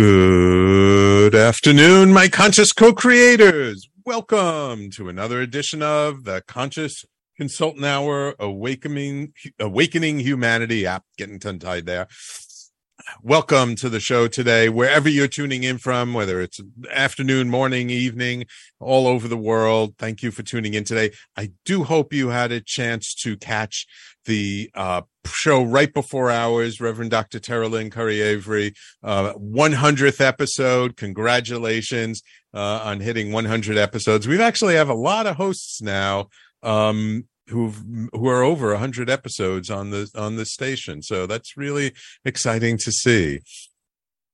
Good afternoon, my conscious co-creators. Welcome to another edition of the Conscious Consultant Hour, Awakening, Awakening Humanity. App getting tongue tied there. Welcome to the show today, wherever you're tuning in from, whether it's afternoon, morning, evening, all over the world. Thank you for tuning in today. I do hope you had a chance to catch the uh, show right before ours, Reverend Dr. Tara Lynn Curry Avery, uh, 100th episode. Congratulations uh, on hitting 100 episodes. We've actually have a lot of hosts now. Um, who who are over 100 episodes on the on the station. So that's really exciting to see.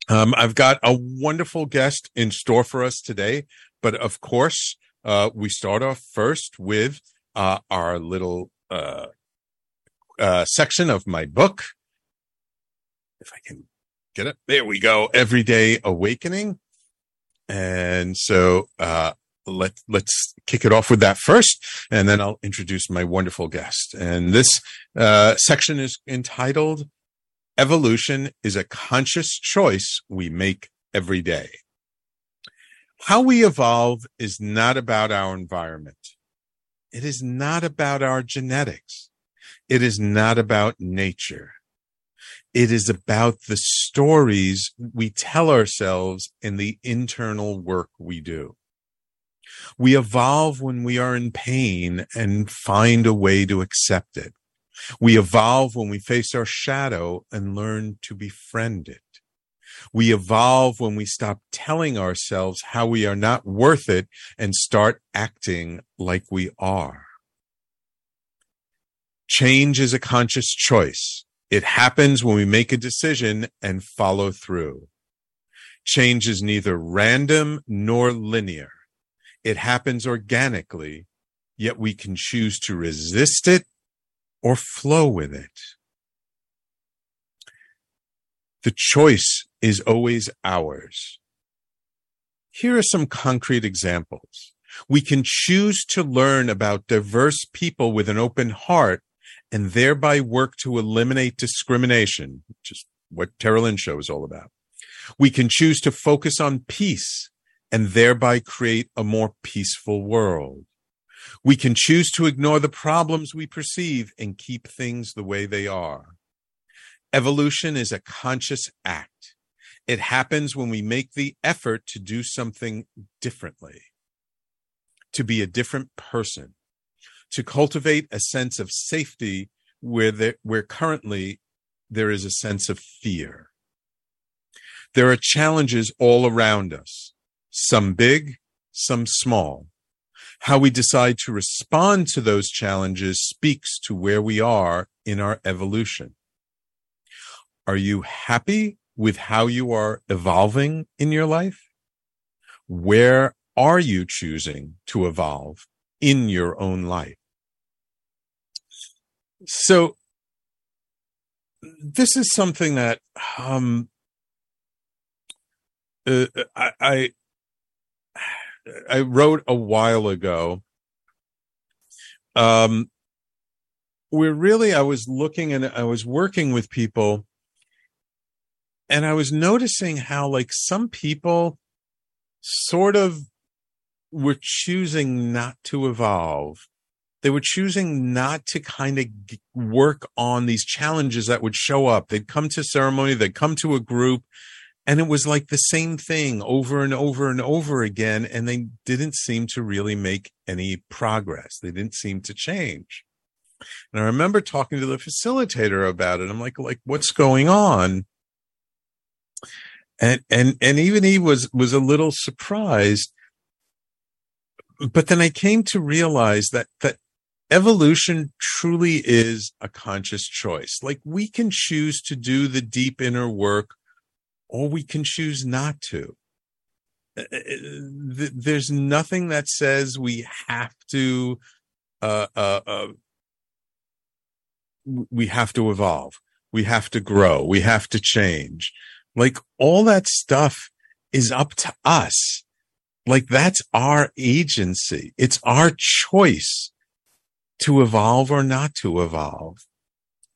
Um, i've got a wonderful guest in store for us today but of course uh, we start off first with uh, our little uh, uh section of my book. If i can get it. There we go. Everyday awakening. And so uh, let let's kick it off with that first, and then I'll introduce my wonderful guest. And this uh, section is entitled "Evolution is a conscious choice we make every day." How we evolve is not about our environment. It is not about our genetics. It is not about nature. It is about the stories we tell ourselves and the internal work we do. We evolve when we are in pain and find a way to accept it. We evolve when we face our shadow and learn to befriend it. We evolve when we stop telling ourselves how we are not worth it and start acting like we are. Change is a conscious choice. It happens when we make a decision and follow through. Change is neither random nor linear. It happens organically, yet we can choose to resist it or flow with it. The choice is always ours. Here are some concrete examples. We can choose to learn about diverse people with an open heart and thereby work to eliminate discrimination, which is what Tara Lynn Show is all about. We can choose to focus on peace and thereby create a more peaceful world. We can choose to ignore the problems we perceive and keep things the way they are. Evolution is a conscious act. It happens when we make the effort to do something differently, to be a different person, to cultivate a sense of safety where, there, where currently there is a sense of fear. There are challenges all around us some big, some small. How we decide to respond to those challenges speaks to where we are in our evolution. Are you happy with how you are evolving in your life? Where are you choosing to evolve in your own life? So this is something that um, uh, I, I I wrote a while ago. Um, where really I was looking and I was working with people and I was noticing how like some people sort of were choosing not to evolve. They were choosing not to kind of work on these challenges that would show up. They'd come to ceremony, they'd come to a group and it was like the same thing over and over and over again and they didn't seem to really make any progress. They didn't seem to change. And i remember talking to the facilitator about it. I'm like like what's going on? And and and even he was was a little surprised. But then i came to realize that that evolution truly is a conscious choice. Like we can choose to do the deep inner work or we can choose not to. Uh, uh, uh, there's nothing that says we have to, uh, uh, uh, we have to evolve. We have to grow. We have to change. Like all that stuff is up to us. Like that's our agency. It's our choice to evolve or not to evolve.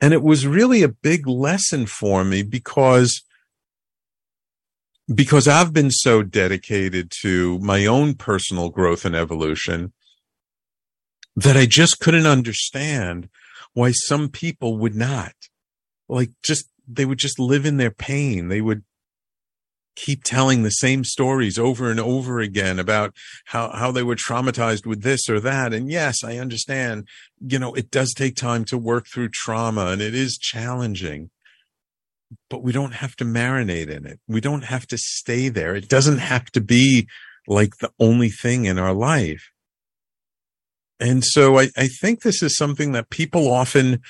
And it was really a big lesson for me because because I've been so dedicated to my own personal growth and evolution that I just couldn't understand why some people would not like just they would just live in their pain. They would keep telling the same stories over and over again about how, how they were traumatized with this or that. And yes, I understand, you know, it does take time to work through trauma and it is challenging, but we don't have to marinate in it. We don't have to stay there. It doesn't have to be like the only thing in our life. And so I, I think this is something that people often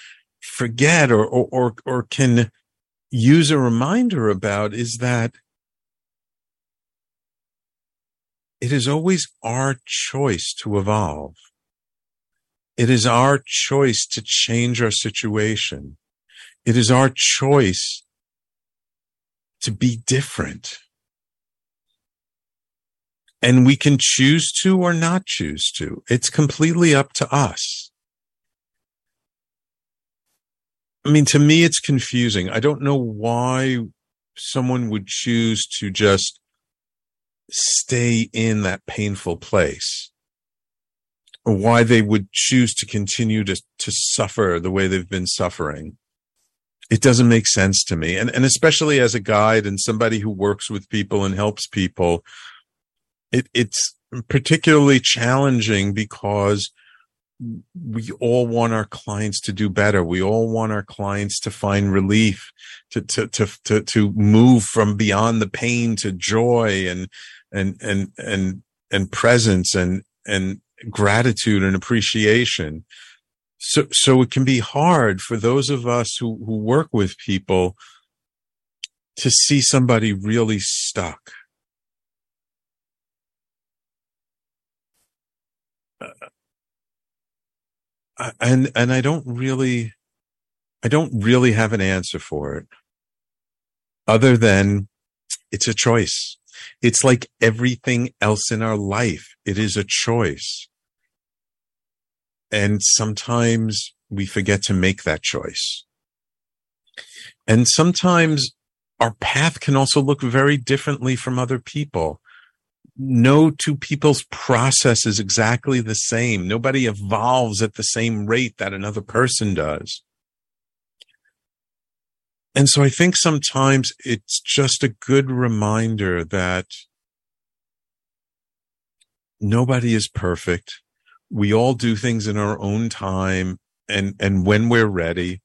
forget or, or, or, or can use a reminder about is that it is always our choice to evolve. It is our choice to change our situation. It is our choice to be different. And we can choose to or not choose to. It's completely up to us. I mean, to me, it's confusing. I don't know why someone would choose to just stay in that painful place or why they would choose to continue to, to suffer the way they've been suffering. It doesn't make sense to me. And, and especially as a guide and somebody who works with people and helps people, it, it's particularly challenging because we all want our clients to do better. We all want our clients to find relief, to, to, to, to, to move from beyond the pain to joy and, and and and and presence and and gratitude and appreciation so so it can be hard for those of us who who work with people to see somebody really stuck uh, and and I don't really I don't really have an answer for it other than it's a choice it's like everything else in our life. It is a choice. And sometimes we forget to make that choice. And sometimes our path can also look very differently from other people. No two people's process is exactly the same. Nobody evolves at the same rate that another person does. And so I think sometimes it's just a good reminder that nobody is perfect. We all do things in our own time and, and when we're ready.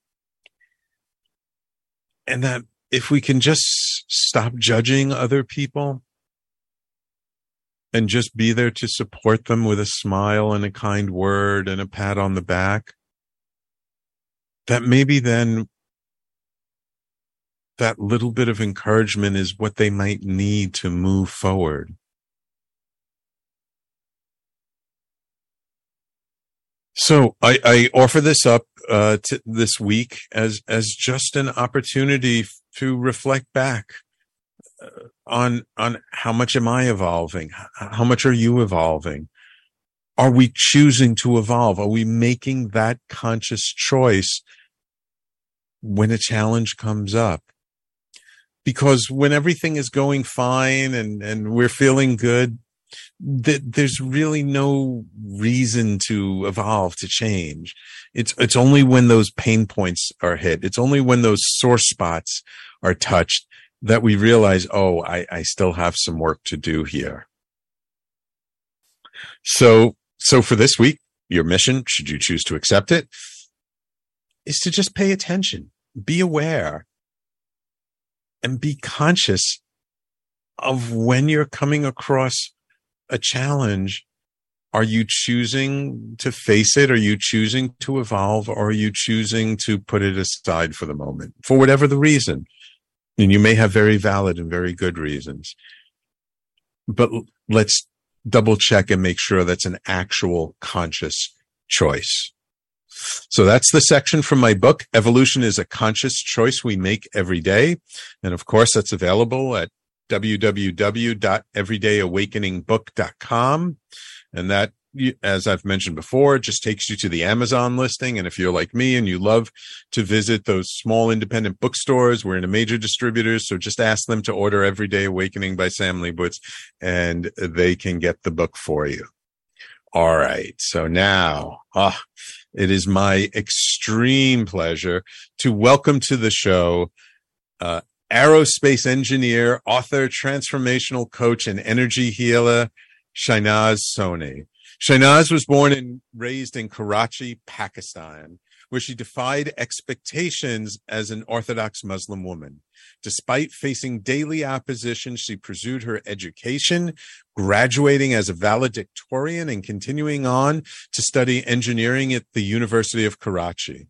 And that if we can just stop judging other people and just be there to support them with a smile and a kind word and a pat on the back, that maybe then that little bit of encouragement is what they might need to move forward. So I, I offer this up uh, this week as as just an opportunity to reflect back uh, on on how much am I evolving? How much are you evolving? Are we choosing to evolve? Are we making that conscious choice when a challenge comes up? because when everything is going fine and, and we're feeling good, th- there's really no reason to evolve, to change. It's, it's only when those pain points are hit. It's only when those sore spots are touched that we realize, oh, I, I still have some work to do here. So, so for this week, your mission, should you choose to accept it, is to just pay attention, be aware, and be conscious of when you're coming across a challenge. Are you choosing to face it? Are you choosing to evolve? Or are you choosing to put it aside for the moment for whatever the reason? And you may have very valid and very good reasons, but let's double check and make sure that's an actual conscious choice. So that's the section from my book. Evolution is a conscious choice we make every day. And of course, that's available at www.everydayawakeningbook.com. And that as I've mentioned before, just takes you to the Amazon listing. And if you're like me and you love to visit those small independent bookstores, we're in a major distributor. So just ask them to order Everyday Awakening by Sam Liebowitz and they can get the book for you. All right. So now, ah, it is my extreme pleasure to welcome to the show, uh, aerospace engineer, author, transformational coach, and energy healer, Shehnaz Soni. Shehnaz was born and raised in Karachi, Pakistan, where she defied expectations as an Orthodox Muslim woman. Despite facing daily opposition, she pursued her education, graduating as a valedictorian and continuing on to study engineering at the University of Karachi.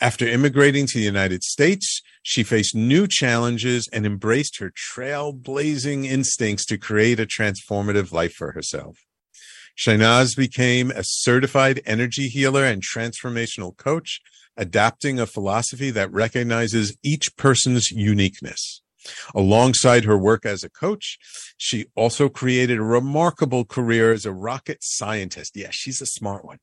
After immigrating to the United States, she faced new challenges and embraced her trailblazing instincts to create a transformative life for herself. Shehnaz became a certified energy healer and transformational coach, adapting a philosophy that recognizes each person's uniqueness. Alongside her work as a coach, she also created a remarkable career as a rocket scientist. Yeah, she's a smart one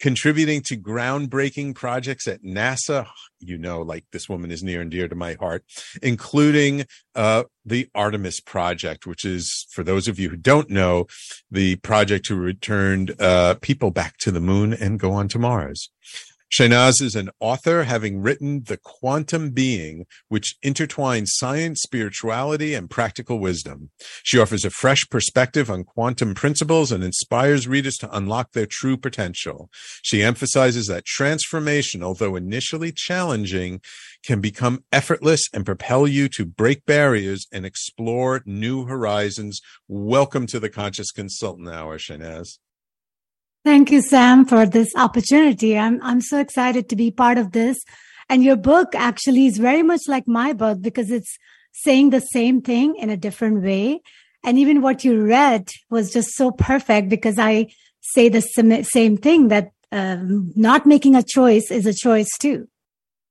contributing to groundbreaking projects at NASA. You know, like this woman is near and dear to my heart, including uh, the Artemis project, which is, for those of you who don't know, the project who returned uh, people back to the moon and go on to Mars. Shehnaz is an author, having written The Quantum Being, which intertwines science, spirituality, and practical wisdom. She offers a fresh perspective on quantum principles and inspires readers to unlock their true potential. She emphasizes that transformation, although initially challenging, can become effortless and propel you to break barriers and explore new horizons. Welcome to the Conscious Consultant Hour, Shehnaz. Thank you, Sam, for this opportunity. I'm, I'm so excited to be part of this. And your book actually is very much like my book because it's saying the same thing in a different way. And even what you read was just so perfect because I say the same thing that um, not making a choice is a choice too.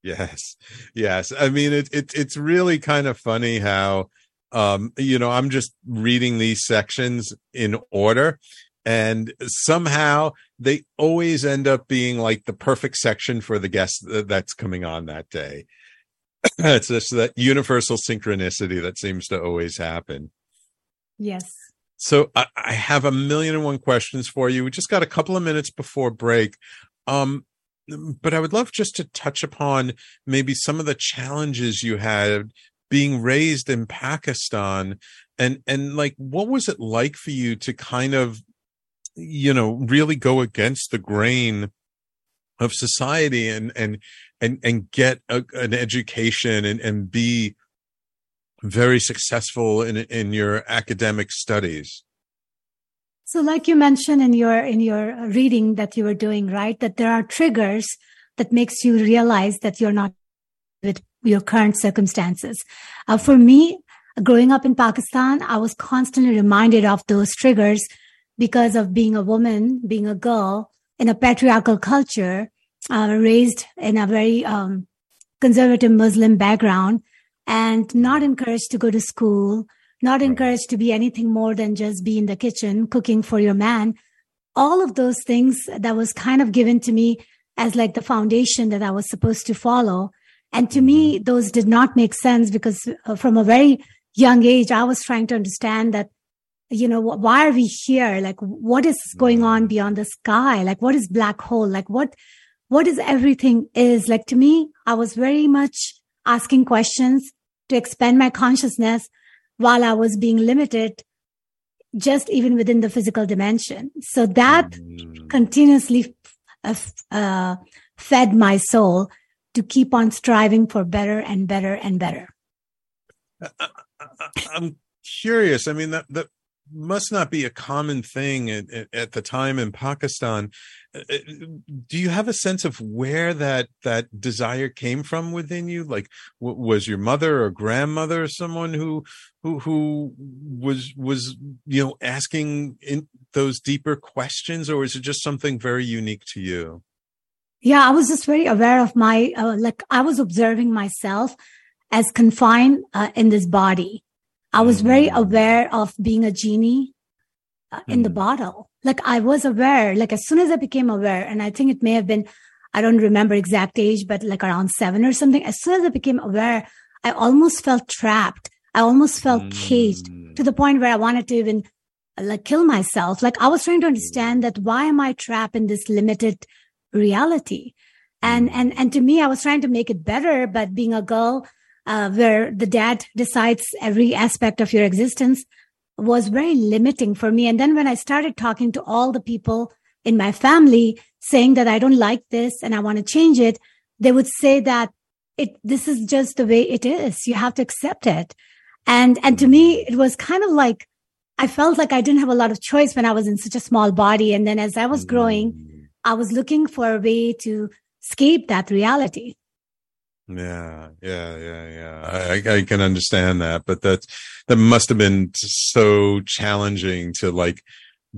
Yes. Yes. I mean, it, it it's really kind of funny how, um, you know, I'm just reading these sections in order and somehow they always end up being like the perfect section for the guest that's coming on that day. it's just that universal synchronicity that seems to always happen. Yes. So I, I, have a million and one questions for you. We just got a couple of minutes before break. Um, but I would love just to touch upon maybe some of the challenges you had being raised in Pakistan and and like what was it like for you to kind of you know, really go against the grain of society and, and, and, and get a, an education and, and be very successful in, in your academic studies. So like you mentioned in your, in your reading that you were doing, right? That there are triggers that makes you realize that you're not with your current circumstances. Uh, for me, growing up in Pakistan, I was constantly reminded of those triggers because of being a woman, being a girl in a patriarchal culture, uh, raised in a very um, conservative Muslim background, and not encouraged to go to school, not encouraged to be anything more than just be in the kitchen cooking for your man. All of those things that was kind of given to me as like the foundation that I was supposed to follow. And to me, mm-hmm. those did not make sense because uh, from a very young age, I was trying to understand that you know, why are we here? Like, what is going on mm. beyond the sky? Like, what is black hole? Like, what, what is everything is? Like, to me, I was very much asking questions to expand my consciousness while I was being limited just even within the physical dimension. So that mm. continuously uh, uh, fed my soul to keep on striving for better and better and better. I'm curious. I mean, that, that must not be a common thing at, at, the time in Pakistan. Uh, uh, do you have a sense of where that that desire came from within you? Like, w- was your mother or grandmother someone who who who was was you know asking in those deeper questions, or is it just something very unique to you? Yeah, I was just very aware of my uh, like I was observing myself as confined uh, in this body I was very mm. aware of being a genie uh, in the bottle. Like I was aware, like as soon as I became aware, and I think it may have been, I don't remember exact age, but like around seven or something. As soon as I became aware, I almost felt trapped. I almost felt mm. caged to the point where I wanted to even like kill myself. Like I was trying to understand that why am I trapped in this limited reality? And, mm. and, and to me, I was trying to make it better, but being a girl, uh, where the dad decides every aspect of your existence was very limiting for me. And then when I started talking to all the people in my family saying that I don't like this and I want to change it, they would say that it, this is just the way it is. You have to accept it. And, and to me, it was kind of like, I felt like I didn't have a lot of choice when I was in such a small body. And then as I was growing, mm. I was looking for a way to escape that reality. Yeah, yeah, yeah, yeah. I, I can understand that, but that that must have been so challenging to like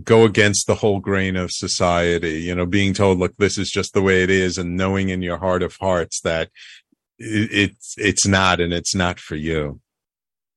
go against the whole grain of society. You know, being told, "Look, this is just the way it is," and knowing in your heart of hearts that it, it's it's not, and it's not for you.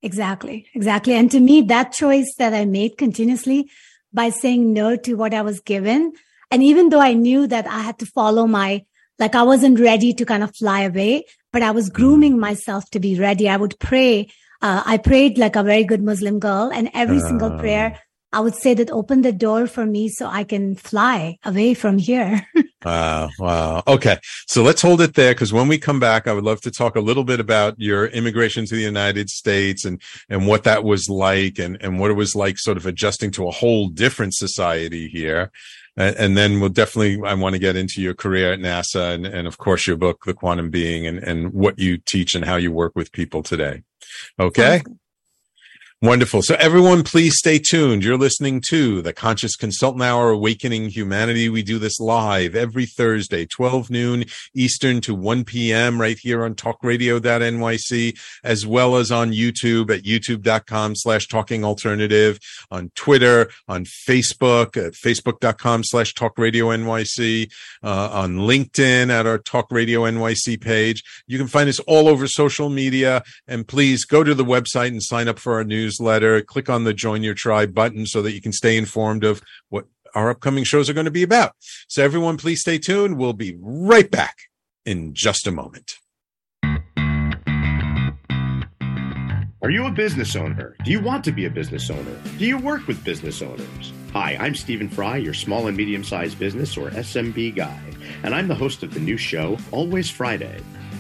Exactly, exactly. And to me, that choice that I made continuously by saying no to what I was given, and even though I knew that I had to follow my like I wasn't ready to kind of fly away, but I was grooming myself to be ready. I would pray. Uh, I prayed like a very good Muslim girl and every uh, single prayer I would say that open the door for me so I can fly away from here. wow. Wow. Okay. So let's hold it there because when we come back, I would love to talk a little bit about your immigration to the United States and, and what that was like and, and what it was like sort of adjusting to a whole different society here. And, and then we'll definitely, I want to get into your career at NASA and, and of course your book, The Quantum Being and, and what you teach and how you work with people today. Okay. Wonderful. So everyone, please stay tuned. You're listening to the Conscious Consultant Hour Awakening Humanity. We do this live every Thursday, 12 noon Eastern to 1 p.m. right here on talkradio.nyc, as well as on YouTube at youtube.com slash talking alternative, on Twitter, on Facebook at facebook.com slash talkradio.nyc, uh, on LinkedIn at our Talk Radio NYC page. You can find us all over social media and please go to the website and sign up for our news newsletter. Click on the join your tribe button so that you can stay informed of what our upcoming shows are going to be about. So everyone, please stay tuned. We'll be right back in just a moment. Are you a business owner? Do you want to be a business owner? Do you work with business owners? Hi, I'm Stephen Fry, your small and medium sized business or SMB guy, and I'm the host of the new show, Always Friday.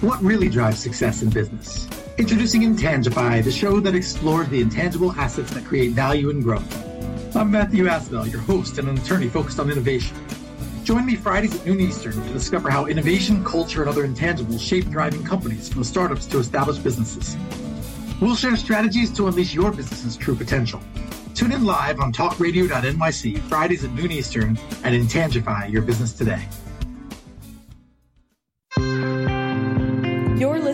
What really drives success in business? Introducing Intangify, the show that explores the intangible assets that create value and growth. I'm Matthew Asbell, your host and an attorney focused on innovation. Join me Fridays at noon Eastern to discover how innovation, culture, and other intangibles shape thriving companies from startups to established businesses. We'll share strategies to unleash your business's true potential. Tune in live on talkradio.nyc Fridays at noon Eastern and Intangify your business today.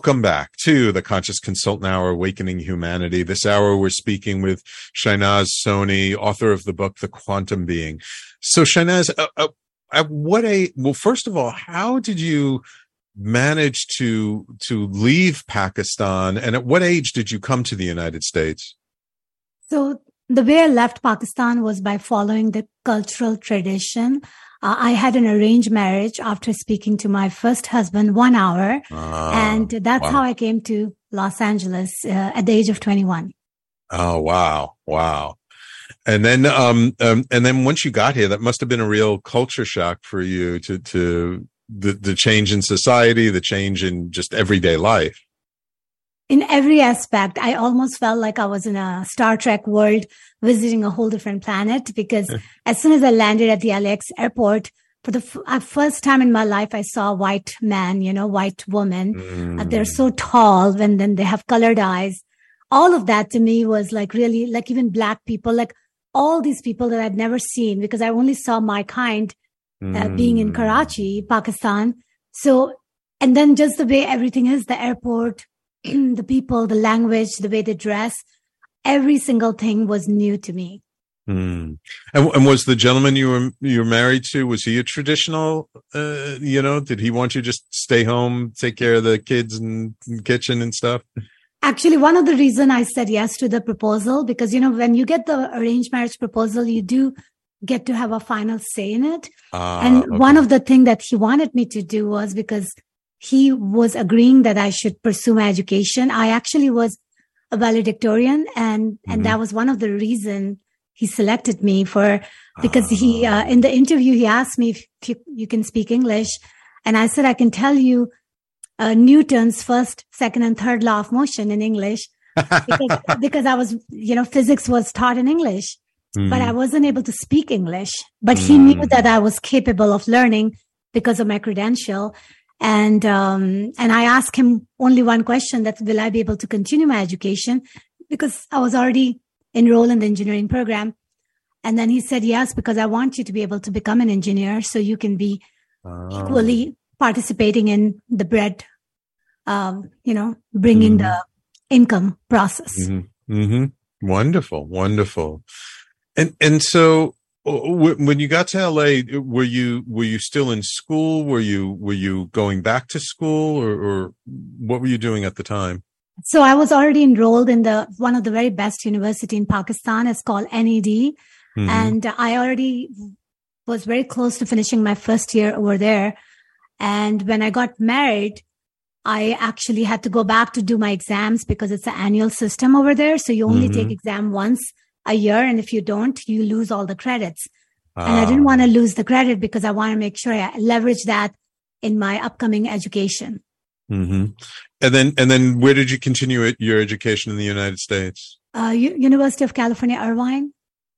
Welcome back to the Conscious Consultant Hour, Awakening Humanity. This hour, we're speaking with Shehnaz Soni, author of the book, The Quantum Being. So, Shehnaz, uh, uh, at what age? Well, first of all, how did you manage to to leave Pakistan, and at what age did you come to the United States? So, the way I left Pakistan was by following the cultural tradition. Uh, I had an arranged marriage after speaking to my first husband one hour. Ah, and that's wow. how I came to Los Angeles uh, at the age of 21. Oh wow, wow. And then um, um and then once you got here, that must have been a real culture shock for you to to the the change in society, the change in just everyday life. In every aspect, I almost felt like I was in a Star Trek world visiting a whole different planet because as soon as I landed at the LAX airport, for the f- uh, first time in my life, I saw a white man, you know, white woman. Uh, they're Mm. so tall and then they have colored eyes. All of that to me was like really like even black people, like all these people that I'd never seen because I only saw my kind uh, being in Mm. Karachi, Pakistan. So, and then just the way everything is, the airport, the people, the language, the way they dress, every single thing was new to me. Mm. And, and was the gentleman you were you were married to was he a traditional? Uh, you know, did he want you to just stay home, take care of the kids and, and kitchen and stuff? Actually, one of the reason I said yes to the proposal, because, you know, when you get the arranged marriage proposal, you do get to have a final say in it. Ah, and okay. one of the thing that he wanted me to do was because he was agreeing that I should pursue my education. I actually was a valedictorian and, Mhm. and that was one of the reason he selected me for, because he, Ah. uh, in the interview, he asked me if you, you can speak English. And I said, I can tell you, uh, Newton's first, second and third law of motion in English because, because I was, you know, physics was taught in English but Mm. I wasn't able to speak English. But he knew Mm. that I was capable of learning because of my credential. And um, and I asked him only one question: that will I be able to continue my education? Because I was already enrolled in the engineering program. And then he said, yes, because I want you to be able to become an engineer so you can be Ah. equally participating in the bread, um, you know, bringing Mhm. the income process. hmm hmm Wonderful, wonderful. And and so when you got to LA, were you were you still in school? Were you were you going back to school, or, or what were you doing at the time? So I was already enrolled in the one of the very best university in Pakistan. It's called NED, Mhm. and I already was very close to finishing my first year over there. And when I got married, I actually had to go back to do my exams because it's an annual system over there. So you only Mhm. take exam once a year, and if you don't, you lose all the credits. and I Ah. didn't want to lose the credit because I want to make sure I leverage that in my upcoming education. hmm And then, and then, where did you continue your education in the United States? Uh, U- University of California, Irvine.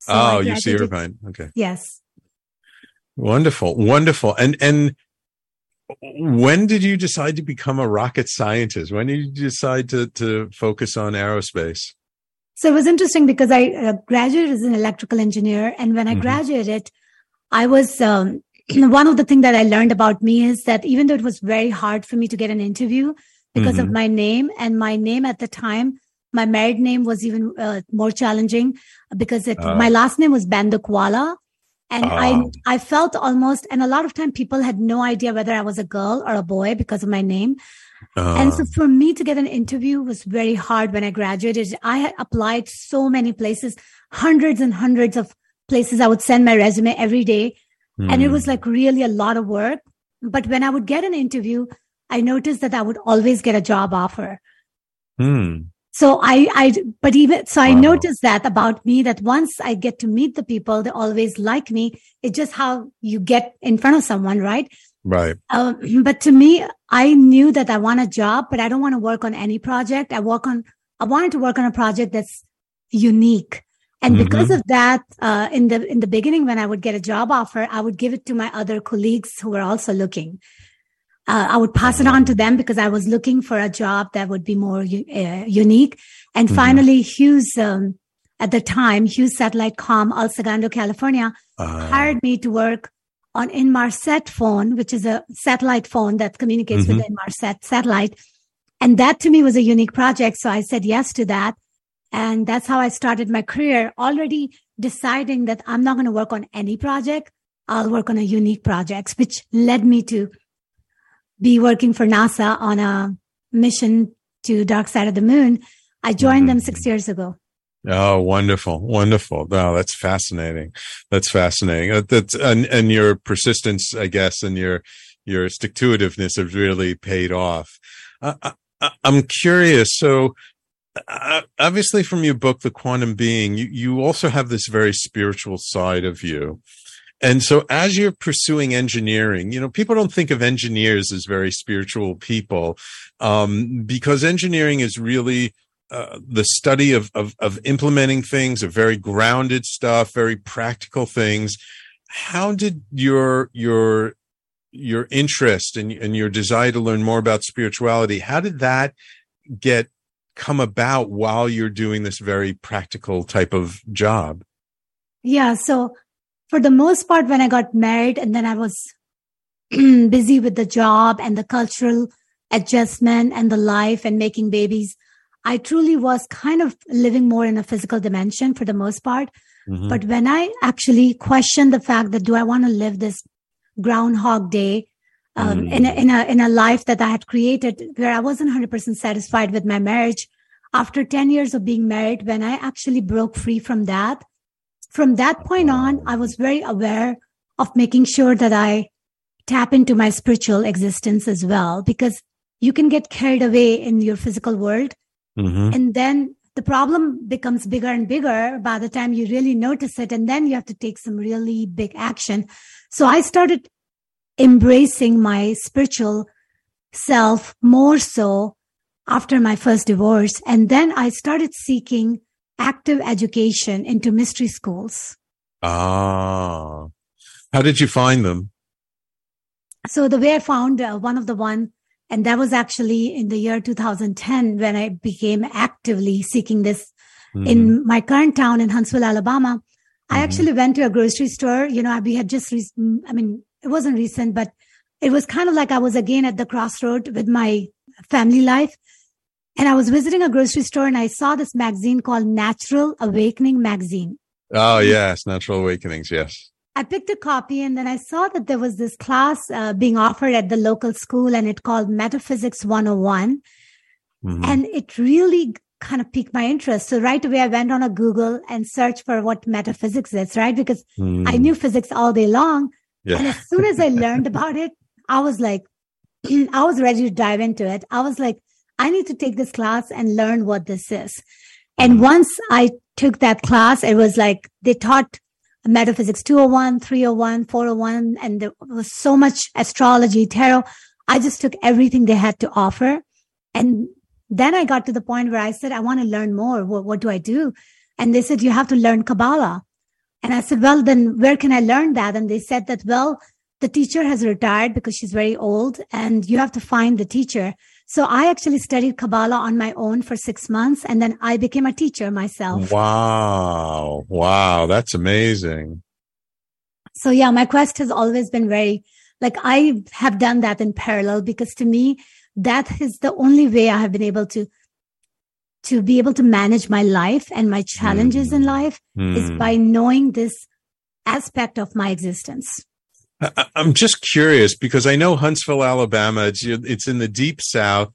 So oh, UC Irvine. Okay, Yes. wonderful, wonderful. And and when did you decide to become a rocket scientist? When did you decide to to focus on aerospace? So it was interesting because I uh, graduated as an electrical engineer. And when I Mhm. graduated, I was, um, one of the things that I learned about me is that even though it was very hard for me to get an interview because of Mhm. my name and my name at the time, my married name was even uh, more challenging because it, Oh. my last name was Bandakwala. And I, Oh. I felt almost, and a lot of time people had no idea whether I was a girl or a boy because of my name. And Uh, so for me to get an interview was very hard when I graduated. I had applied so many places, hundreds and hundreds of places. I would send my resume every day and it was like really a lot of work. But when I would get an interview, I noticed that I would always get a job offer. hmm. So I, I, but even, so I Wow. noticed that about me that once I get to meet the people, they always like me. It's just how you get in front of someone, right? Right. Um, but to me, I knew that I want a job, but I don't want to work on any project. I work on, I wanted to work on a project that's unique. And because of that, uh, in the, in the beginning, when I would get a job offer, I would give it to my other colleagues who were also looking. Uh, I would pass it on to them because I was looking for a job that would be more uh, unique. And Mhm. finally, Hughes, um, at the time, Hughes Satellite Com, El Segundo, California, Uh, hired me to work on Inmarsat phone, which is a satellite phone that communicates Mhm. with the Inmarsat satellite. And that to me was a unique project. So I said yes to that. And that's how I started my career already deciding that I'm not going to work on any project. I'll work on a unique project, which led me to be working for NASA on a mission to dark side of the moon. I joined them Mhm. six years ago. Oh, wonderful, wonderful. No, that's fascinating. That's fascinating. Uh, That's and and your persistence, I guess, and your your stick to itiveness have really paid off. Uh, I, I, I'm curious. So, uh, obviously, from your book, The Quantum Being, you you also have this very spiritual side of you. And so as you're pursuing engineering, you know, people don't think of engineers as very spiritual people, um, because engineering is really uh, the study of, of of implementing things, of very grounded stuff, very practical things. How did your your your interest and, and your desire to learn more about spirituality, how did that get come about while you're doing this very practical type of job? Yeah. So for the most part, when I got married and then I was busy with the job and the cultural adjustment and the life and making babies, I truly was kind of living more in a physical dimension for the most part. Mhm. But when I actually questioned the fact that do I want to live this groundhog day um, Mm. in a, in a in a life that I had created where I wasn't 100% satisfied with my marriage after 10 years of being married when I actually broke free from that from that point on I was very aware of making sure that I tap into my spiritual existence as well because you can get carried away in your physical world Mhm. and then the problem becomes bigger and bigger by the time you really notice it. And then you have to take some really big action. So I started embracing my spiritual self more so after my first divorce. And then I started seeking active education into mystery schools. Ah, how did you find them? So the way I found uh, one of the one, and that was actually in the year 2010 when I became actively seeking this Mhm. in my current town in Huntsville, Alabama. I Mhm. actually went to a grocery store. You know, we had just, re- I mean, it wasn't recent, but it was kind of like I was again at the crossroad with my family life. And I was visiting a grocery store and I saw this magazine called Natural Awakening Magazine. oh yes, Natural Awakenings. Yes. I picked a copy and then I saw that there was this class uh, being offered at the local school and it called Metaphysics 101. Mhm. And it really kind of piqued my interest. So right away I went on a Google and searched for what metaphysics is, right? Because Mhm. I knew physics all day long. And as soon as I learned about it, I was like, I was ready to dive into it. I was like, I need to take this class and learn what this is. And once I took that class, it was like they taught metaphysics 201, 301, 401, and there was so much astrology, tarot. I just took everything they had to offer. And then I got to the point where I said, I want to learn more. What, what do I do? And they said, you have to learn Kabbalah. And I said, well, then where can I learn that? And they said that, well, the teacher has retired because she's very old and you have to find the teacher. So I actually studied Kabbalah on my own for six months and then I became a teacher myself. Wow. Wow. That's amazing. So yeah, my quest has always been very, like I have done that in parallel because to me, that is the only way I have been able to, to be able to manage my life and my challenges in Mm. life is Hmm. by knowing this aspect of my existence. I'm just curious because I know Huntsville, Alabama. It's it's in the deep South.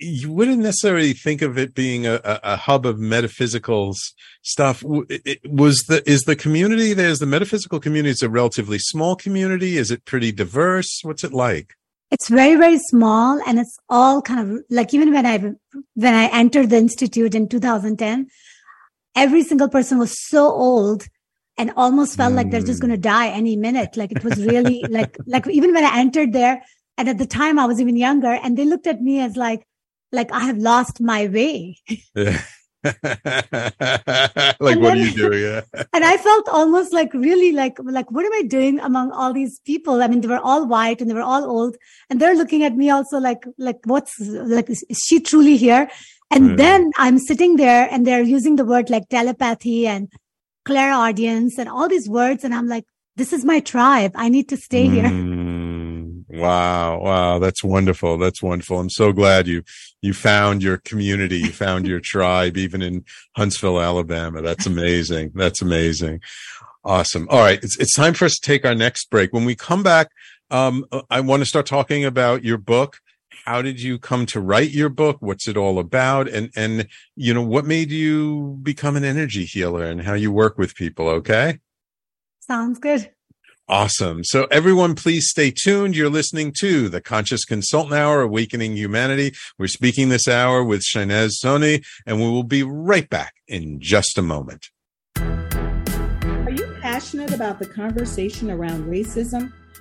You wouldn't necessarily think of it being a, a, hub of metaphysical stuff. It- Was the is the community there? Is the metaphysical community? It's a relatively small community. Is it pretty diverse? What's it like? It's very, very small and it's all kind of like even when I, when I entered the institute in 2010, every single person was so old and almost felt like they're just Mm. going to die any minute. Like it was really like, like even when I entered there and at the time I was even younger and they looked at me as like, like I have lost my way. Yeah. like And what are you doing? Yeah. and I felt almost like really like like what am I doing among all these people? I mean, they were all white and they were all old, and they're looking at me also like like what's like is she truly here? And then I'm sitting there and they're using the word like telepathy and clairaudience and all these words, and I'm like, this is my tribe. I need to stay here. Mm, wow. Wow. That's wonderful. That's wonderful. I'm so glad you, you found your community. You found your tribe, even in Huntsville, Alabama. That's amazing. That's amazing. Awesome. All right. It's, it's time for us to take our next break. When we come back, um, I want to start talking about your book. How did you come to write your book? What's it all about? And, and, you know, what made you become an energy healer and how you work with people? Okay. Sounds good. Awesome. So everyone, please stay tuned. You're listening to the Conscious Consultant Hour, Awakening Humanity. We're speaking this hour with Shehnaz Soni, and we will be right back in just a moment. Are you passionate about the conversation around racism?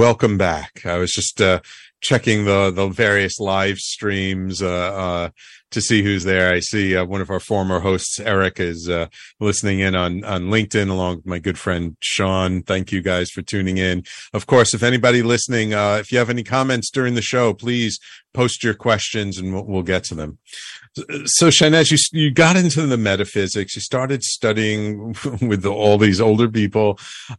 Welcome back. I was just uh, checking the the various live streams uh, uh, to see who's there. I see uh, one of our former hosts, Eric, is uh, listening in on on LinkedIn along with my good friend Sean. Thank you guys for tuning in. Of course, if anybody listening, uh, if you have any comments during the show, please post your questions and we'll, we'll get to them. So, Shehnaz, you you got into the metaphysics. You started studying with the, all these older people.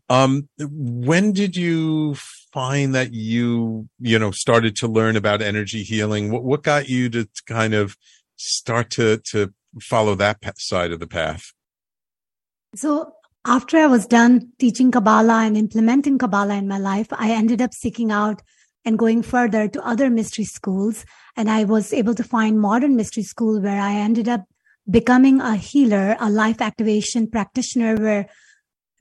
Um, when did you find that you you know started to learn about energy healing? What what got you to kind of start to to follow that side of the path? So after I was done teaching Kabbalah and implementing Kabbalah in my life, I ended up seeking out and going further to other mystery schools. And I was able to find modern mystery school where I ended up becoming a healer, a life activation practitioner, where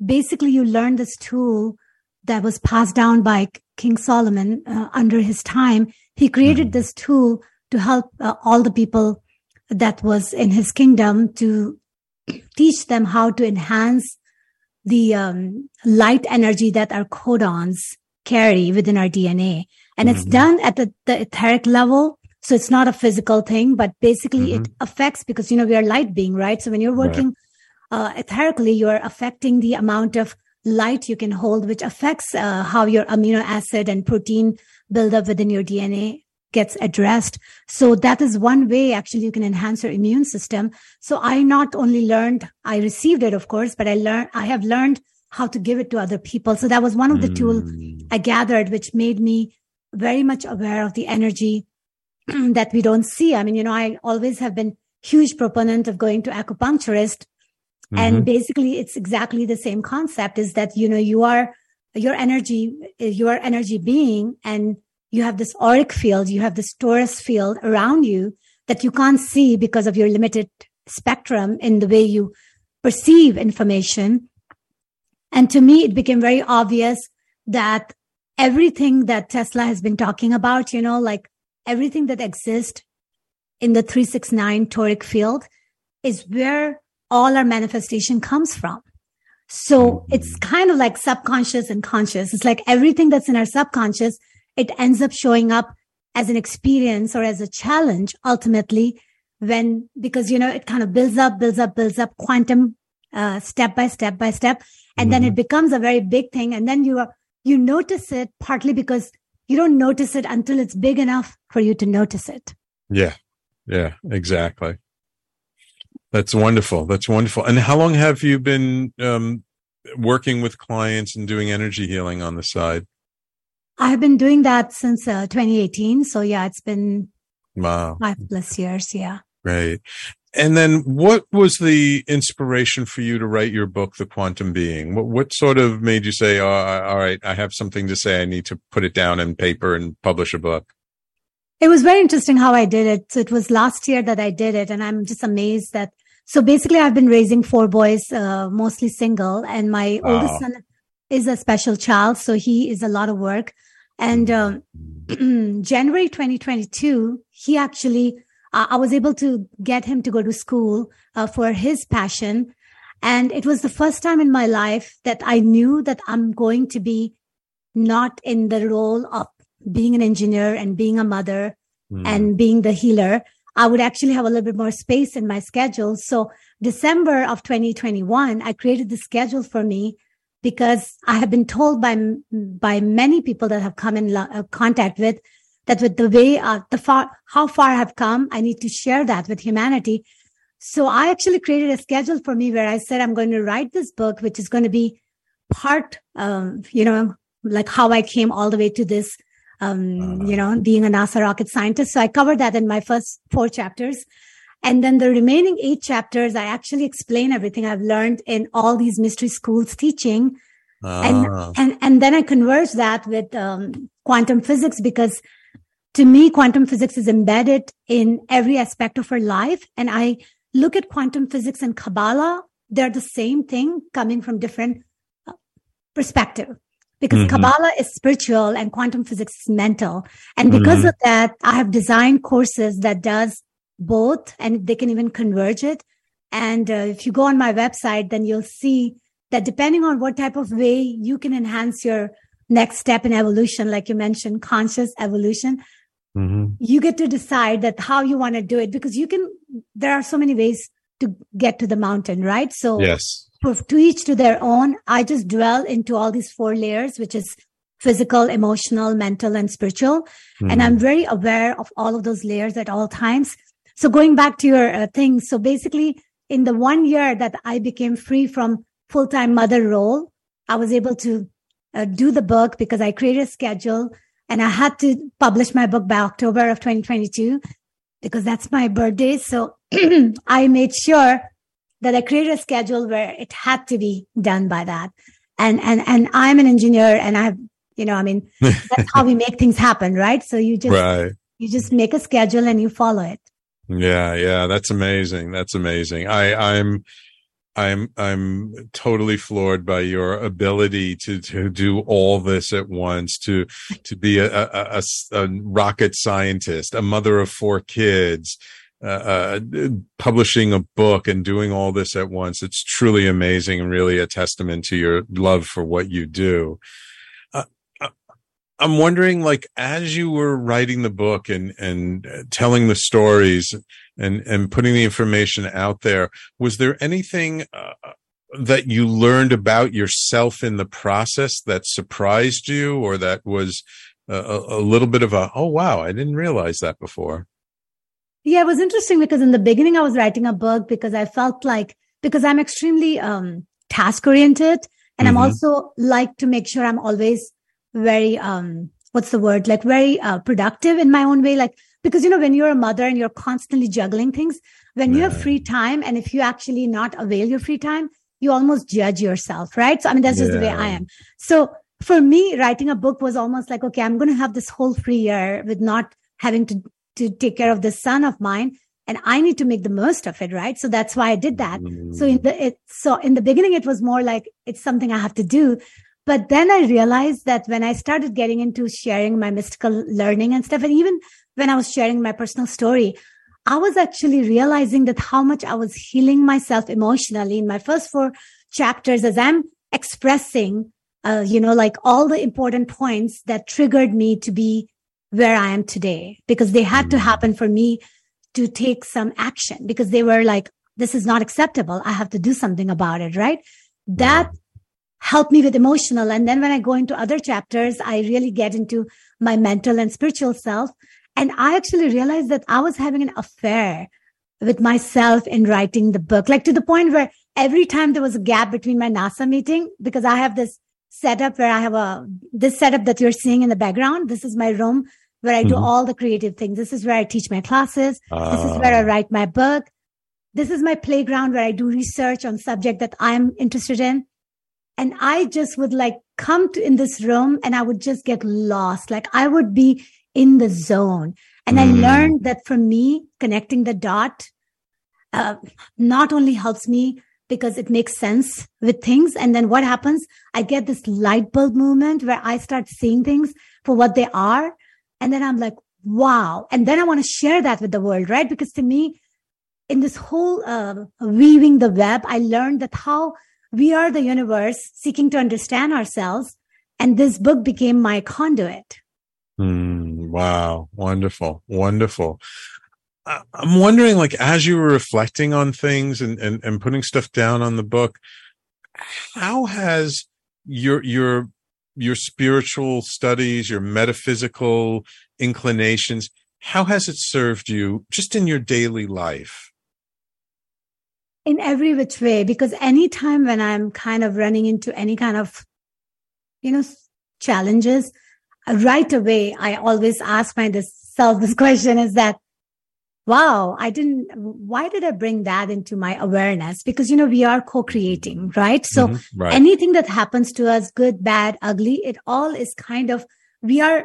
basically you learn this tool that was passed down by King Solomon uh, under his time. He created mm-hmm. this tool to help uh, all the people that was in his kingdom to teach them how to enhance the um, light energy that our codons carry within our DNA. And mm-hmm. it's done at the, the etheric level. So it's not a physical thing, but basically mm-hmm. it affects because, you know, we are light being, right? So when you're working right. uh, etherically, you're affecting the amount of light you can hold, which affects uh, how your amino acid and protein buildup within your DNA gets addressed. So that is one way actually you can enhance your immune system. So I not only learned, I received it, of course, but I learned, I have learned how to give it to other people. So that was one of the mm. tools I gathered, which made me very much aware of the energy that we don't see. I mean, you know, I always have been huge proponent of going to acupuncturist. Mm-hmm. And basically it's exactly the same concept is that, you know, you are your energy, your energy being and you have this auric field, you have this torus field around you that you can't see because of your limited spectrum in the way you perceive information And to me, it became very obvious that everything that Tesla has been talking about, you know, like everything that exists in the 369 toric field is where all our manifestation comes from. So it's kind of like subconscious and conscious. It's like everything that's in our subconscious, it ends up showing up as an experience or as a challenge ultimately when, because, you know, it kind of builds up, builds up, builds up quantum, uh, step by step by step. And mm-hmm. then it mm-hmm. becomes a very big thing. And then you are, you notice it partly because you don't notice it until it's big enough for you to notice it. Yeah. Yeah, exactly. That's wonderful. That's wonderful. And how long have you been um, working with clients and doing energy healing on the side? I've been doing that since uh, 2018. So yeah, it's been wow. five plus years. Yeah. Great. And then what was the inspiration for you to write your book, The Quantum Being? What, what sort of made you say, oh, all right, I have something to say. I need to put it down in paper and publish a book? It was very interesting how I did it. So it was last year that I did it. And I'm just amazed that so basically, I've been raising four boys, uh, mostly single, and my wow. oldest son is a special child, so he is a lot of work. And um, January 2022, he actually, uh, I was able to get him to go to school uh, for his passion. And it was the first time in my life that I knew that I'm going to be not in the role of being an engineer and being a mother mm. and being the healer, I would actually have a little bit more space in my schedule. So December of 2021, I created the schedule for me because I have been told by, by many people that have come in lo- uh, contact with that with the way, uh, the far, how far I've come, I need to share that with humanity. So I actually created a schedule for me where I said, I'm going to write this book, which is going to be part, um, you know, like how I came all the way to this um, you know, being a NASA rocket scientist. So I covered that in my first four chapters. And then the remaining eight chapters, I actually explain everything I've learned in all these mystery schools teaching. And, ah. and, and then I converge that with, um, quantum physics because to me, quantum physics is embedded in every aspect of our life. And I look at quantum physics and Kabbalah. They're the same thing coming from different uh, perspective because mm-hmm. Kabbalah is spiritual and quantum physics is mental. And because mm-hmm. of that, I have designed courses that does both and they can even converge it. And uh, if you go on my website, then you'll see that depending on what type of way you can enhance your next step in evolution, like you mentioned, conscious evolution, mm-hmm. you get to decide that how you want to do it because you can, there are so many ways to get to the mountain, right? So yes to each to their own. I just dwell into all these four layers, which is physical, emotional, mental, and spiritual. Mm-hmm. And I'm very aware of all of those layers at all times. So going back to your uh, thing. So basically in the one year that I became free from full-time mother role, I was able to uh, do the book because I created a schedule and I had to publish my book by October of 2022 because that's my birthday. So I made sure that I created a schedule where it had to be done by that. And, and, and I'm an engineer and I've, you know, I mean, that's how we make things happen, right? So you just, right. you just make a schedule and you follow it. Yeah. Yeah. That's amazing. That's amazing. I, I'm, I'm I'm totally floored by your ability to to do all this at once to to be a, a, a, a rocket scientist, a mother of four kids, uh, uh, publishing a book and doing all this at once. It's truly amazing and really a testament to your love for what you do. Uh, uh I'm wondering, like, as you were writing the book and, and telling the stories and, and putting the information out there, was there anything, uh, that you learned about yourself in the process that surprised you or that was a, a little bit of a, oh, wow, I didn't realize that before? Yeah, it was interesting because in the beginning I was writing a book because I felt like because I'm extremely um, task oriented and mm-hmm. I'm also like to make sure I'm always very um what's the word like very uh, productive in my own way like because you know when you're a mother and you're constantly juggling things when you have free time and if you actually not avail your free time you almost judge yourself right so i mean that's just yeah. the way i am so for me writing a book was almost like okay i'm going to have this whole free year with not having to to take care of this son of mine. and I need to make the most of it, right? So that's why I did that. Mm. So in the, it, so in the beginning, it was more like it's something I have to do. But then I realized that when I started getting into sharing my mystical learning and stuff, and even when I was sharing my personal story, I was actually realizing that how much I was healing myself emotionally in my first four chapters as I'm expressing, uh, you know, like all the important points that triggered me to be where I am today because they had to happen for me to take some action because they were like, this is not acceptable. I have to do something about it. Right. That helped me with emotional. And then when I go into other chapters, I really get into my mental and spiritual self. And I actually realized that I was having an affair with myself in writing the book, like to the point where every time there was a gap between my NASA meeting, because I have this setup where I have a, this setup that you're seeing in the background. This is my room where I do Mhm. all the creative things. This is where I teach my classes. This is where I Ah. write my book. This is my playground where I do research on subject that I'm interested in. And I just would like come to in this room and I would just get lost. Like I would be in the zone. And I Mm. learned that for me, connecting the dot, uh, not only helps me because it makes sense with things. And then what happens? I get this light bulb moment where I start seeing things for what they are. And then I'm like, wow. And then I want to share that with the world, right? Because to me, in this whole uh, weaving the web, I learned that how we are the universe seeking to understand ourselves. And this book became my conduit. Mm, wow. Wonderful. Wonderful. I'm wondering, like, as you were reflecting on things and, and, and putting stuff down on the book, how has your, your, your spiritual studies, your metaphysical inclinations, how has it served you just in your daily life? in every which way because anytime when i'm kind of running into any kind of you know challenges right away i always ask myself this question is that wow i didn't why did i bring that into my awareness because you know we are co-creating right so Mhm. right. anything that happens to us good bad ugly it all is kind of we are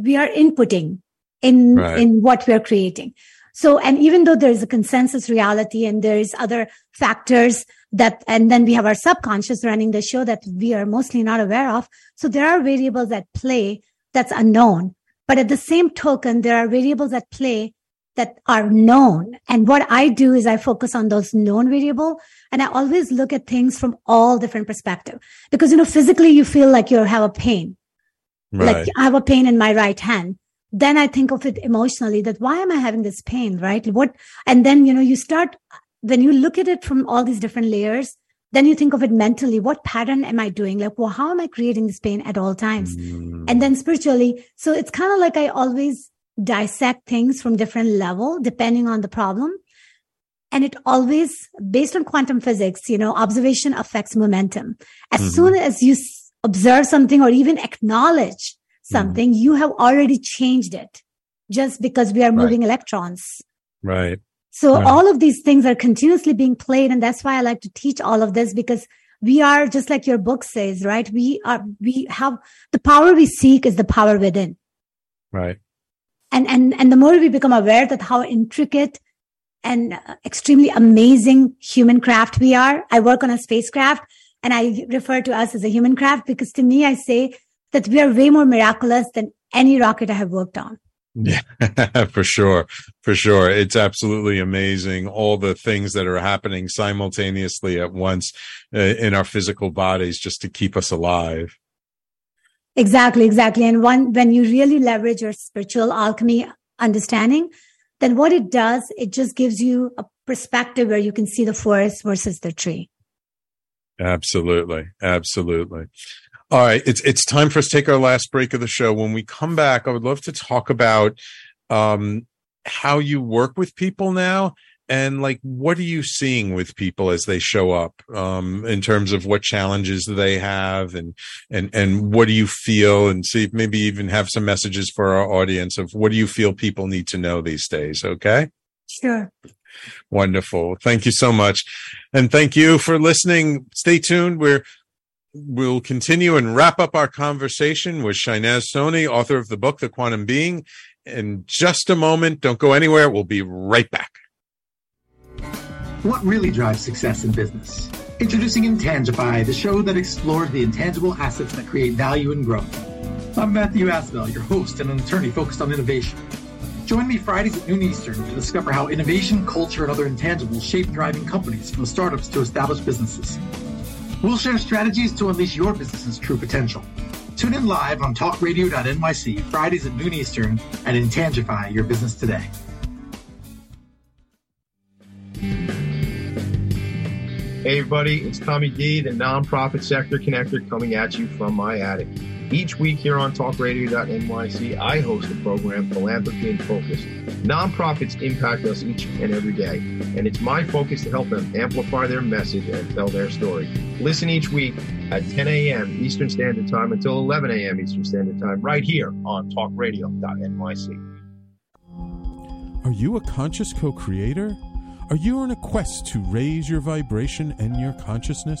we are inputting in Right. in what we're creating so and even though there's a consensus reality and there's other factors that and then we have our subconscious running the show that we are mostly not aware of so there are variables at play that's unknown but at the same token there are variables at play that are known and what i do is i focus on those known variable and i always look at things from all different perspective because you know physically you feel like you have a pain right. like I have a pain in my right hand. Then I think of it emotionally that why am I having this pain, right? What, and then, you know, you start, when you look at it from all these different layers, then you think of it mentally. What pattern am I doing? Like, well, how am I creating this pain at all times? Mm, And then spiritually. So it's kind of like I always dissect things from different level, depending on the problem. And it always, based on quantum physics, you know, observation affects momentum. As Mhm. soon as you observe something or even acknowledge something, you have already changed it just because we are Right. moving electrons. right. So Right. all of these things are continuously being played. And that's why I like to teach all of this because we are just like your book says, right? We are, we have the power we seek is the power within. Right. And, and, and the more we become aware that how intricate and extremely amazing human craft we are. I work on a spacecraft and I refer to us as a human craft because to me, I say that we are way more miraculous than any rocket I have worked on. Yeah, for sure. For sure. It's absolutely amazing. All the things that are happening simultaneously at once uh, in our physical bodies just to keep us alive. Exactly, exactly. And one, when you really leverage your spiritual alchemy understanding, then what it does, it just gives you a perspective where you can see the forest versus the tree. Absolutely. Absolutely. All right. It's, it's time for us to take our last break of the show. When we come back, I would love to talk about, um, how you work with people now and like, what are you seeing with people as they show up, um, in terms of what challenges they have and, and, and what do you feel and see maybe even have some messages for our audience of what do you feel people need to know these days? Okay. Sure. Wonderful. Thank you so much. And thank you for listening. Stay tuned. We're, we'll continue and wrap up our conversation with Shehnaz Soni, author of the book, The Quantum Being. In just a moment. Don't go anywhere. We'll be right back. What really drives success in business? Introducing Intangify, the show that explores the intangible assets that create value and growth. I'm Matthew Asbell, your host and an attorney focused on innovation. Join me Fridays at noon Eastern to discover how innovation, culture, and other intangibles shape thriving companies from startups to established businesses. We'll share strategies to unleash your business's true potential. Tune in live on talkradio.nyc Fridays at noon Eastern and Intangify your business today. Hey, everybody, it's Tommy D, the nonprofit sector connector, coming at you from my attic. Each week here on talkradio.nyc, I host a program, Philanthropy in Focus. Nonprofits impact us each and every day, and it's my focus to help them amplify their message and tell their story. Listen each week at 10 a.m. Eastern Standard Time until 11 a.m. Eastern Standard Time, right here on talkradio.nyc. Are you a conscious co creator? Are you on a quest to raise your vibration and your consciousness?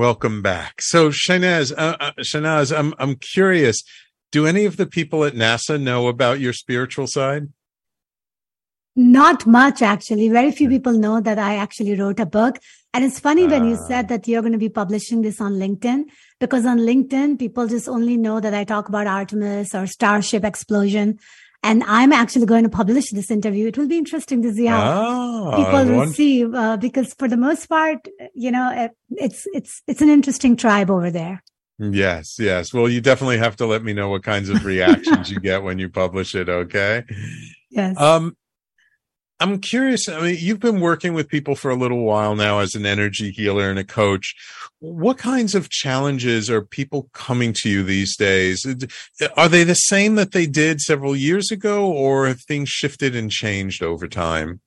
Welcome back. So, Shehnaz, uh, uh, Shehnaz, I'm I'm curious. Do any of the people at NASA know about your spiritual side? Not much, actually. Very few people know that I actually wrote a book. And it's funny when you said that you're going to be publishing this on LinkedIn, because on LinkedIn, people just only know that I talk about Artemis or Starship explosion. And I'm actually going to publish this interview. It will be interesting to see how Ah, people receive, uh, because for the most part, you know, it, it's, it's, it's an interesting tribe over there. Yes, yes. Well, you definitely have to let me know what kinds of reactions you get when you publish it. Okay. Yes. Um, I'm curious. I mean, you've been working with people for a little while now as an energy healer and a coach. What kinds of challenges are people coming to you these days? Are they the same that they did several years ago, or have things shifted and changed over time?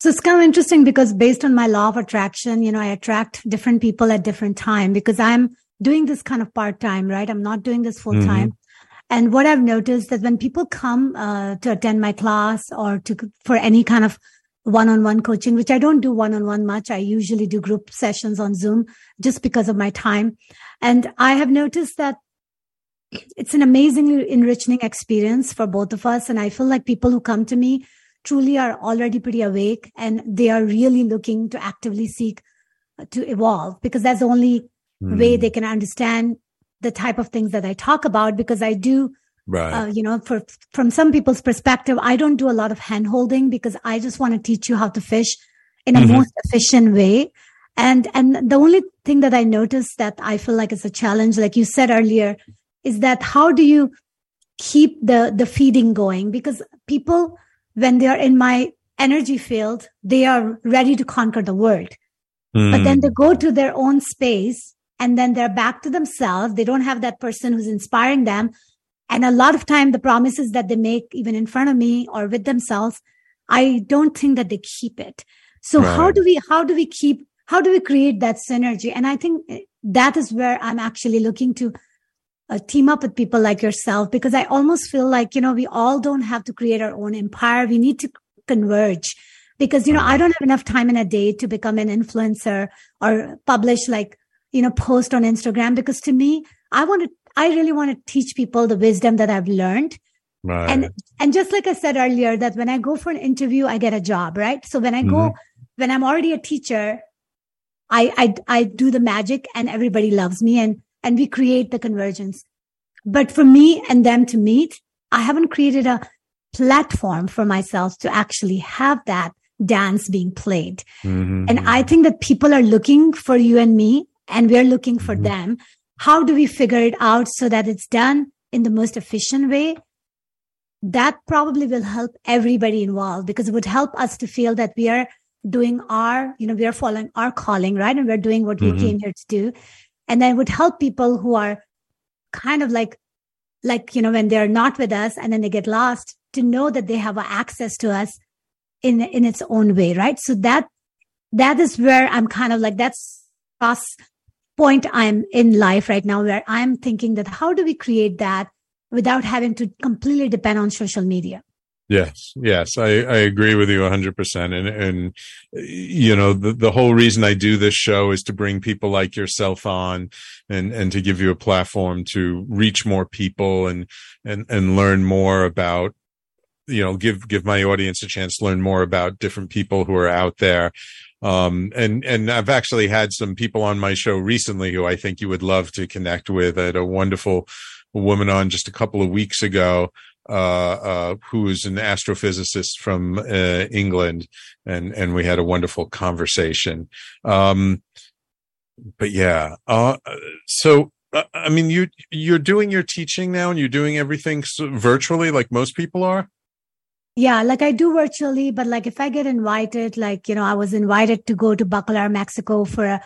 So it's kind of interesting because based on my law of attraction, you know, I attract different people at different time because I'm doing this kind of part time, right? I'm not doing this full time. Mm-hmm. And what I've noticed that when people come uh, to attend my class or to for any kind of one-on-one coaching, which I don't do one-on-one much, I usually do group sessions on Zoom just because of my time. And I have noticed that it's an amazingly enriching experience for both of us. And I feel like people who come to me truly are already pretty awake and they are really looking to actively seek to evolve because that's the only way they can understand the type of things that I talk about because I do Right. uh, you know, for from some people's perspective, I don't do a lot of hand holding because I just want to teach you how to fish in a Mhm. most efficient way. And and the only thing that I notice that I feel like is a challenge, like you said earlier, is that how do you keep the the feeding going? Because people, when they are in my energy field, they are ready to conquer the world but then they go to their own space and then they're back to themselves. They don't have that person who's inspiring them. And a lot of time, the promises that they make, even in front of me or with themselves, I don't think that they keep it. So how do we, how do we keep, how do we create that synergy? And I think eh, that is where I'm actually looking to uh, team up with people like yourself because I almost feel like, you know, we all don't have to create our own empire. We need to converge because, you know, I don't have enough time in a day to become an influencer or publish like, you know, post on Instagram because to me, I want to, I really want to teach people the wisdom that I've learned. right. And, and just like I said earlier, that when I go for an interview, I get a job, right? So when I go, when I'm already a teacher, I, I, I do the magic and everybody loves me and, and we create the convergence. But for me and them to meet, I haven't created a platform for myself to actually have that dance being played. Mhm. And I think that people are looking for you and me, and we're looking for Mhm. them. How do we figure it out so that it's done in the most efficient way? That probably will help everybody involved because it would help us to feel that we are doing our, you know, we are following our calling, right? And we're doing what Mhm. we came here to do. And then it would help people who are kind of like, like, you know, when they're not with us and then they get lost to know that they have access to us in, in its own way, right? So that, that is where I'm kind of like, that's cross point I'm in life right now where I'm thinking that how do we create that without having to completely depend on social media? Yes, yes, I, I agree with you 100%. And, and, you know, the, the whole reason I do this show is to bring people like yourself on and, and to give you a platform to reach more people and, and, and learn more about, you know, give, give my audience a chance to learn more about different people who are out there. Um, and, and I've actually had some people on my show recently who I think you would love to connect with. I had a wonderful woman on just a couple of weeks ago uh, uh, who is an astrophysicist from uh, England, and and we had a wonderful conversation. Um, but yeah, uh, so uh, I mean, you you're doing your teaching now, and you're doing everything virtually, like most people are. Yeah, like I do virtually, but like if I get invited, like, you know, I was invited to go to Bacalar, Mexico for a,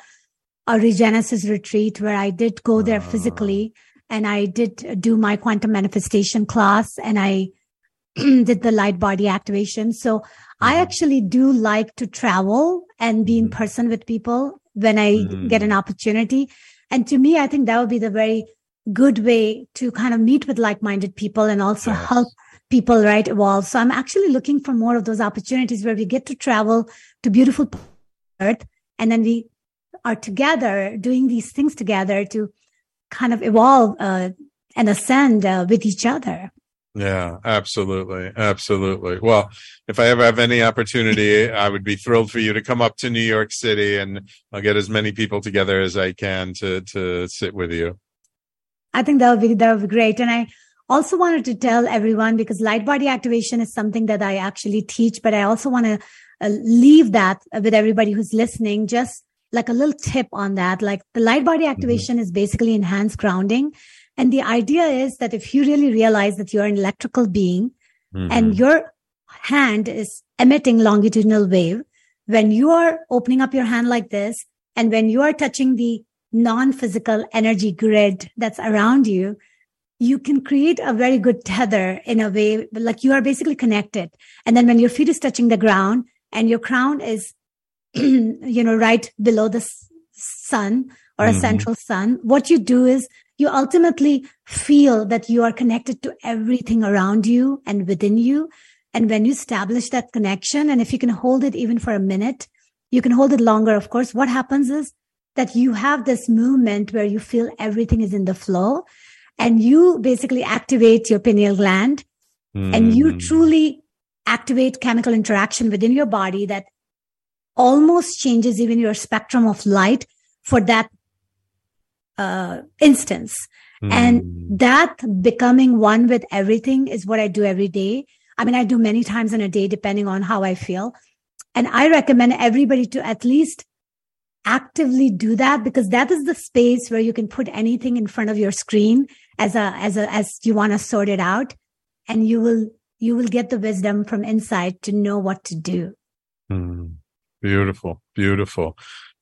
a Regenesis retreat where I did go there Ah. physically and I did do my quantum manifestation class and I did the light body activation. So I Mhm. actually do like to travel and be in Mhm. person with people when I get an opportunity. And to me, I think that would be the very good way to kind of meet with like-minded people and also Yes. help people right evolve so i'm actually looking for more of those opportunities where we get to travel to beautiful earth and then we are together doing these things together to kind of evolve uh, and ascend uh, with each other Yeah, absolutely. Absolutely. Well, if I ever have any opportunity, I would be thrilled for you to come up to New York City and I'll get as many people together as I can to, to sit with you. i think that would be that would be great and i also wanted to tell everyone because light body activation is something that i actually teach but i also want to uh, leave that with everybody who's listening. Just like a little tip on that like the light body activation is basically enhanced grounding. And the idea is that if you really realize that you're an electrical being Mhm. and your hand is emitting longitudinal wave when you are opening up your hand like this and when you are touching the non-physical energy grid that's around you you can create a very good tether in a way like you are basically connected. And then when your feet is touching the ground and your crown is you know right below the sun or a Mhm. central sun what you do is you ultimately feel that you are connected to everything around you and within you. And when you establish that connection and if you can hold it even for a minute you can hold it longer of course. What happens is that you have this movement where you feel everything is in the flow and you basically activate your pineal gland and you Mhm. truly activate chemical interaction within your body that almost changes even your spectrum of light for that uh, instance. And Mhm. that becoming one with everything is what I do every day. I mean, I do many times in a day, depending on how I feel. And I recommend everybody to at least actively do that because that is the space where you can put anything in front of your screen as a, as a, as you want to sort it out. And you will, you will get the wisdom from inside to know what to do. Mm. Beautiful, beautiful.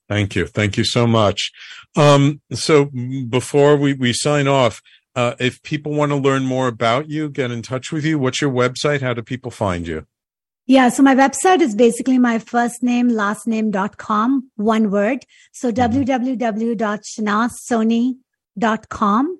Thank you. Thank you so much. Um, so before we, we sign off, uh, if people want to learn more about you, get in touch with you. What's your website? How do people find you? Yeah. So my website is basically my first name, last name dot com, one word. So www.shehnazsoni.com.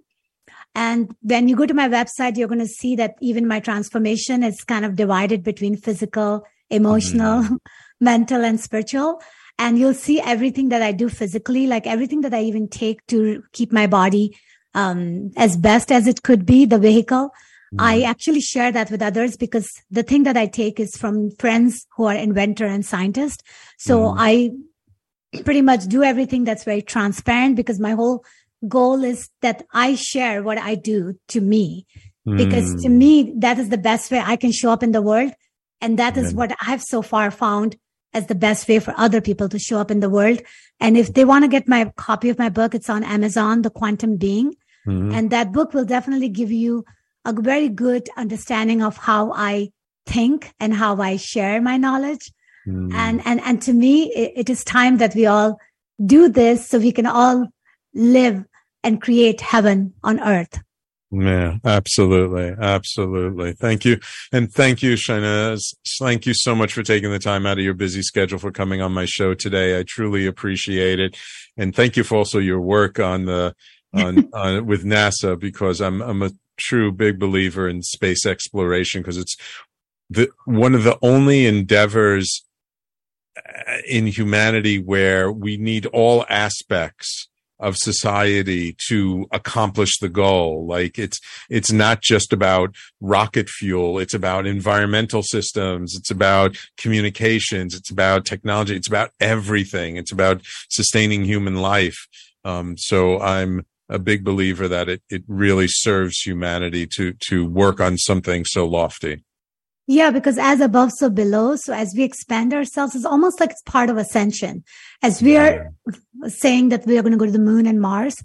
And when you go to my website, you're going to see that even my transformation is kind of divided between physical, emotional, mental, and spiritual. And you'll see everything that I do physically, like everything that I even take to keep my body um, as best as it could be, the vehicle. I actually share that with others because the thing that I take is from friends who are inventor and scientist. So Mhm. I pretty much do everything that's very transparent because my whole goal is that I share what I do to me because Mm. to me, that is the best way I can show up in the world. And that is what I've so far found as the best way for other people to show up in the world. And if they want to get my copy of my book, it's on Amazon, The Quantum Being. Mhm. And that book will definitely give you a very good understanding of how I think and how I share my knowledge. Mm. And, and, and to me, it, it is time that we all do this so we can all live and create heaven on earth. Yeah, absolutely. Absolutely. Thank you. And thank you, Shaina. Thank you so much for taking the time out of your busy schedule for coming on my show today. I truly appreciate it. And thank you for also your work on the, on, on with NASA because I'm, I'm a true big believer in space exploration because it's the, one of the only endeavors uh, in humanity where we need all aspects of society to accomplish the goal. Like it's, it's not just about rocket fuel. It's about environmental systems. It's about communications. It's about technology. It's about everything. It's about sustaining human life. Um, so I'm a big believer that it, it really serves humanity to, to work on something so lofty. Yeah, because as above, so below. So as we expand ourselves, it's almost like it's part of ascension. As we are saying that we are going to go to the moon and Mars,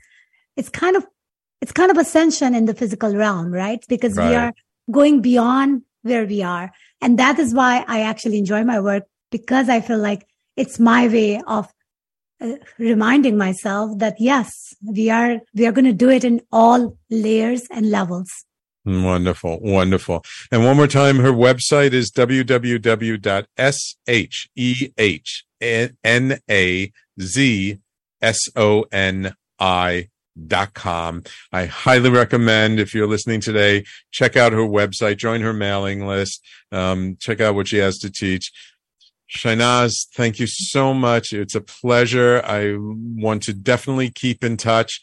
it's kind of, it's kind of ascension in the physical realm, right? Because we are going beyond where we are. And that is why I actually enjoy my work because I feel like it's my way of uh, reminding myself that yes, we are, we are going to do it in all layers and levels. Wonderful, wonderful. And one more time, her website is www.shehnazsoni dot com. I highly recommend if you're listening today, check out her website, join her mailing list, um, check out what she has to teach. Shehnaz, thank you so much. It's a pleasure. I want to definitely keep in touch.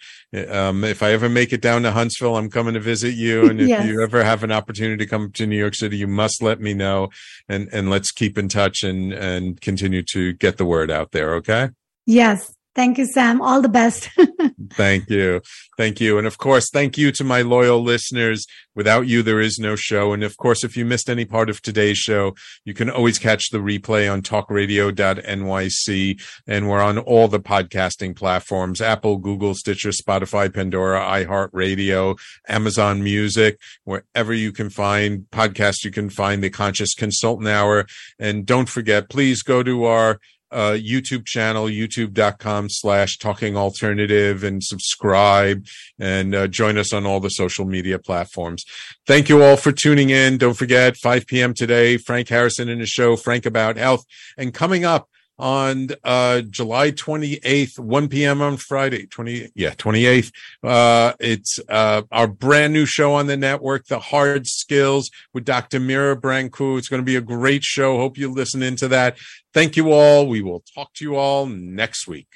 Um, if I ever make it down to Huntsville, I'm coming to visit you. And if Yes. you ever have an opportunity to come to New York City, you must let me know and, and let's keep in touch and, and continue to get the word out there. Okay. Yes. Thank you, Sam. All the best. Thank you. Thank you. And of course, thank you to my loyal listeners. Without you, there is no show. And of course, if you missed any part of today's show, you can always catch the replay on talkradio.nyc. And we're on all the podcasting platforms, Apple, Google, Stitcher, Spotify, Pandora, iHeartRadio, Amazon Music, wherever you can find podcasts, you can find the Conscious Consultant Hour. And don't forget, please go to our uh, YouTube channel, youtube.com slash talking alternative and subscribe and uh, join us on all the social media platforms. Thank you all for tuning in. Don't forget 5 p.m. today, Frank Harrison in his show, Frank About Health. And coming up on uh July 28th 1 p.m. on Friday 20 yeah 28th uh it's uh our brand new show on the network the hard skills with Dr. Mira Brancu. It's going to be a great show. Hope you listen into that. Thank you all. We will talk to you all next week.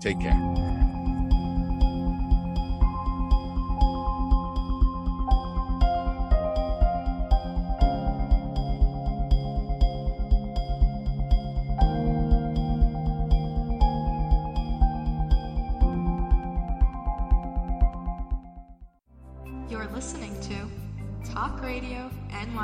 Take care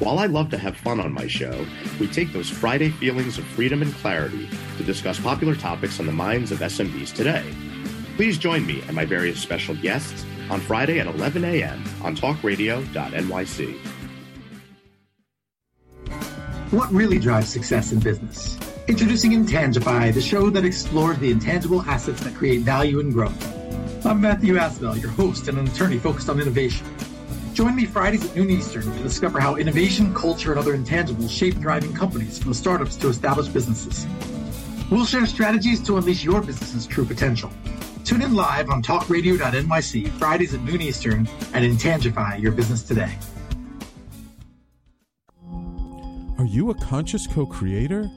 While I love to have fun on my show, we take those Friday feelings of freedom and clarity to discuss popular topics on the minds of SMBs today. Please join me and my various special guests on Friday at 11 a.m. on talkradio.nyc. What really drives success in business? Introducing Intangify, the show that explores the intangible assets that create value and growth. I'm Matthew Asbell, your host and an attorney focused on innovation. Join me Fridays at noon Eastern to discover how innovation, culture, and other intangibles shape thriving companies from startups to established businesses. We'll share strategies to unleash your business's true potential. Tune in live on talkradio.nyc Fridays at noon Eastern and Intangify your business today. Are you a conscious co creator?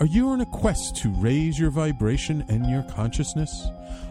Are you on a quest to raise your vibration and your consciousness?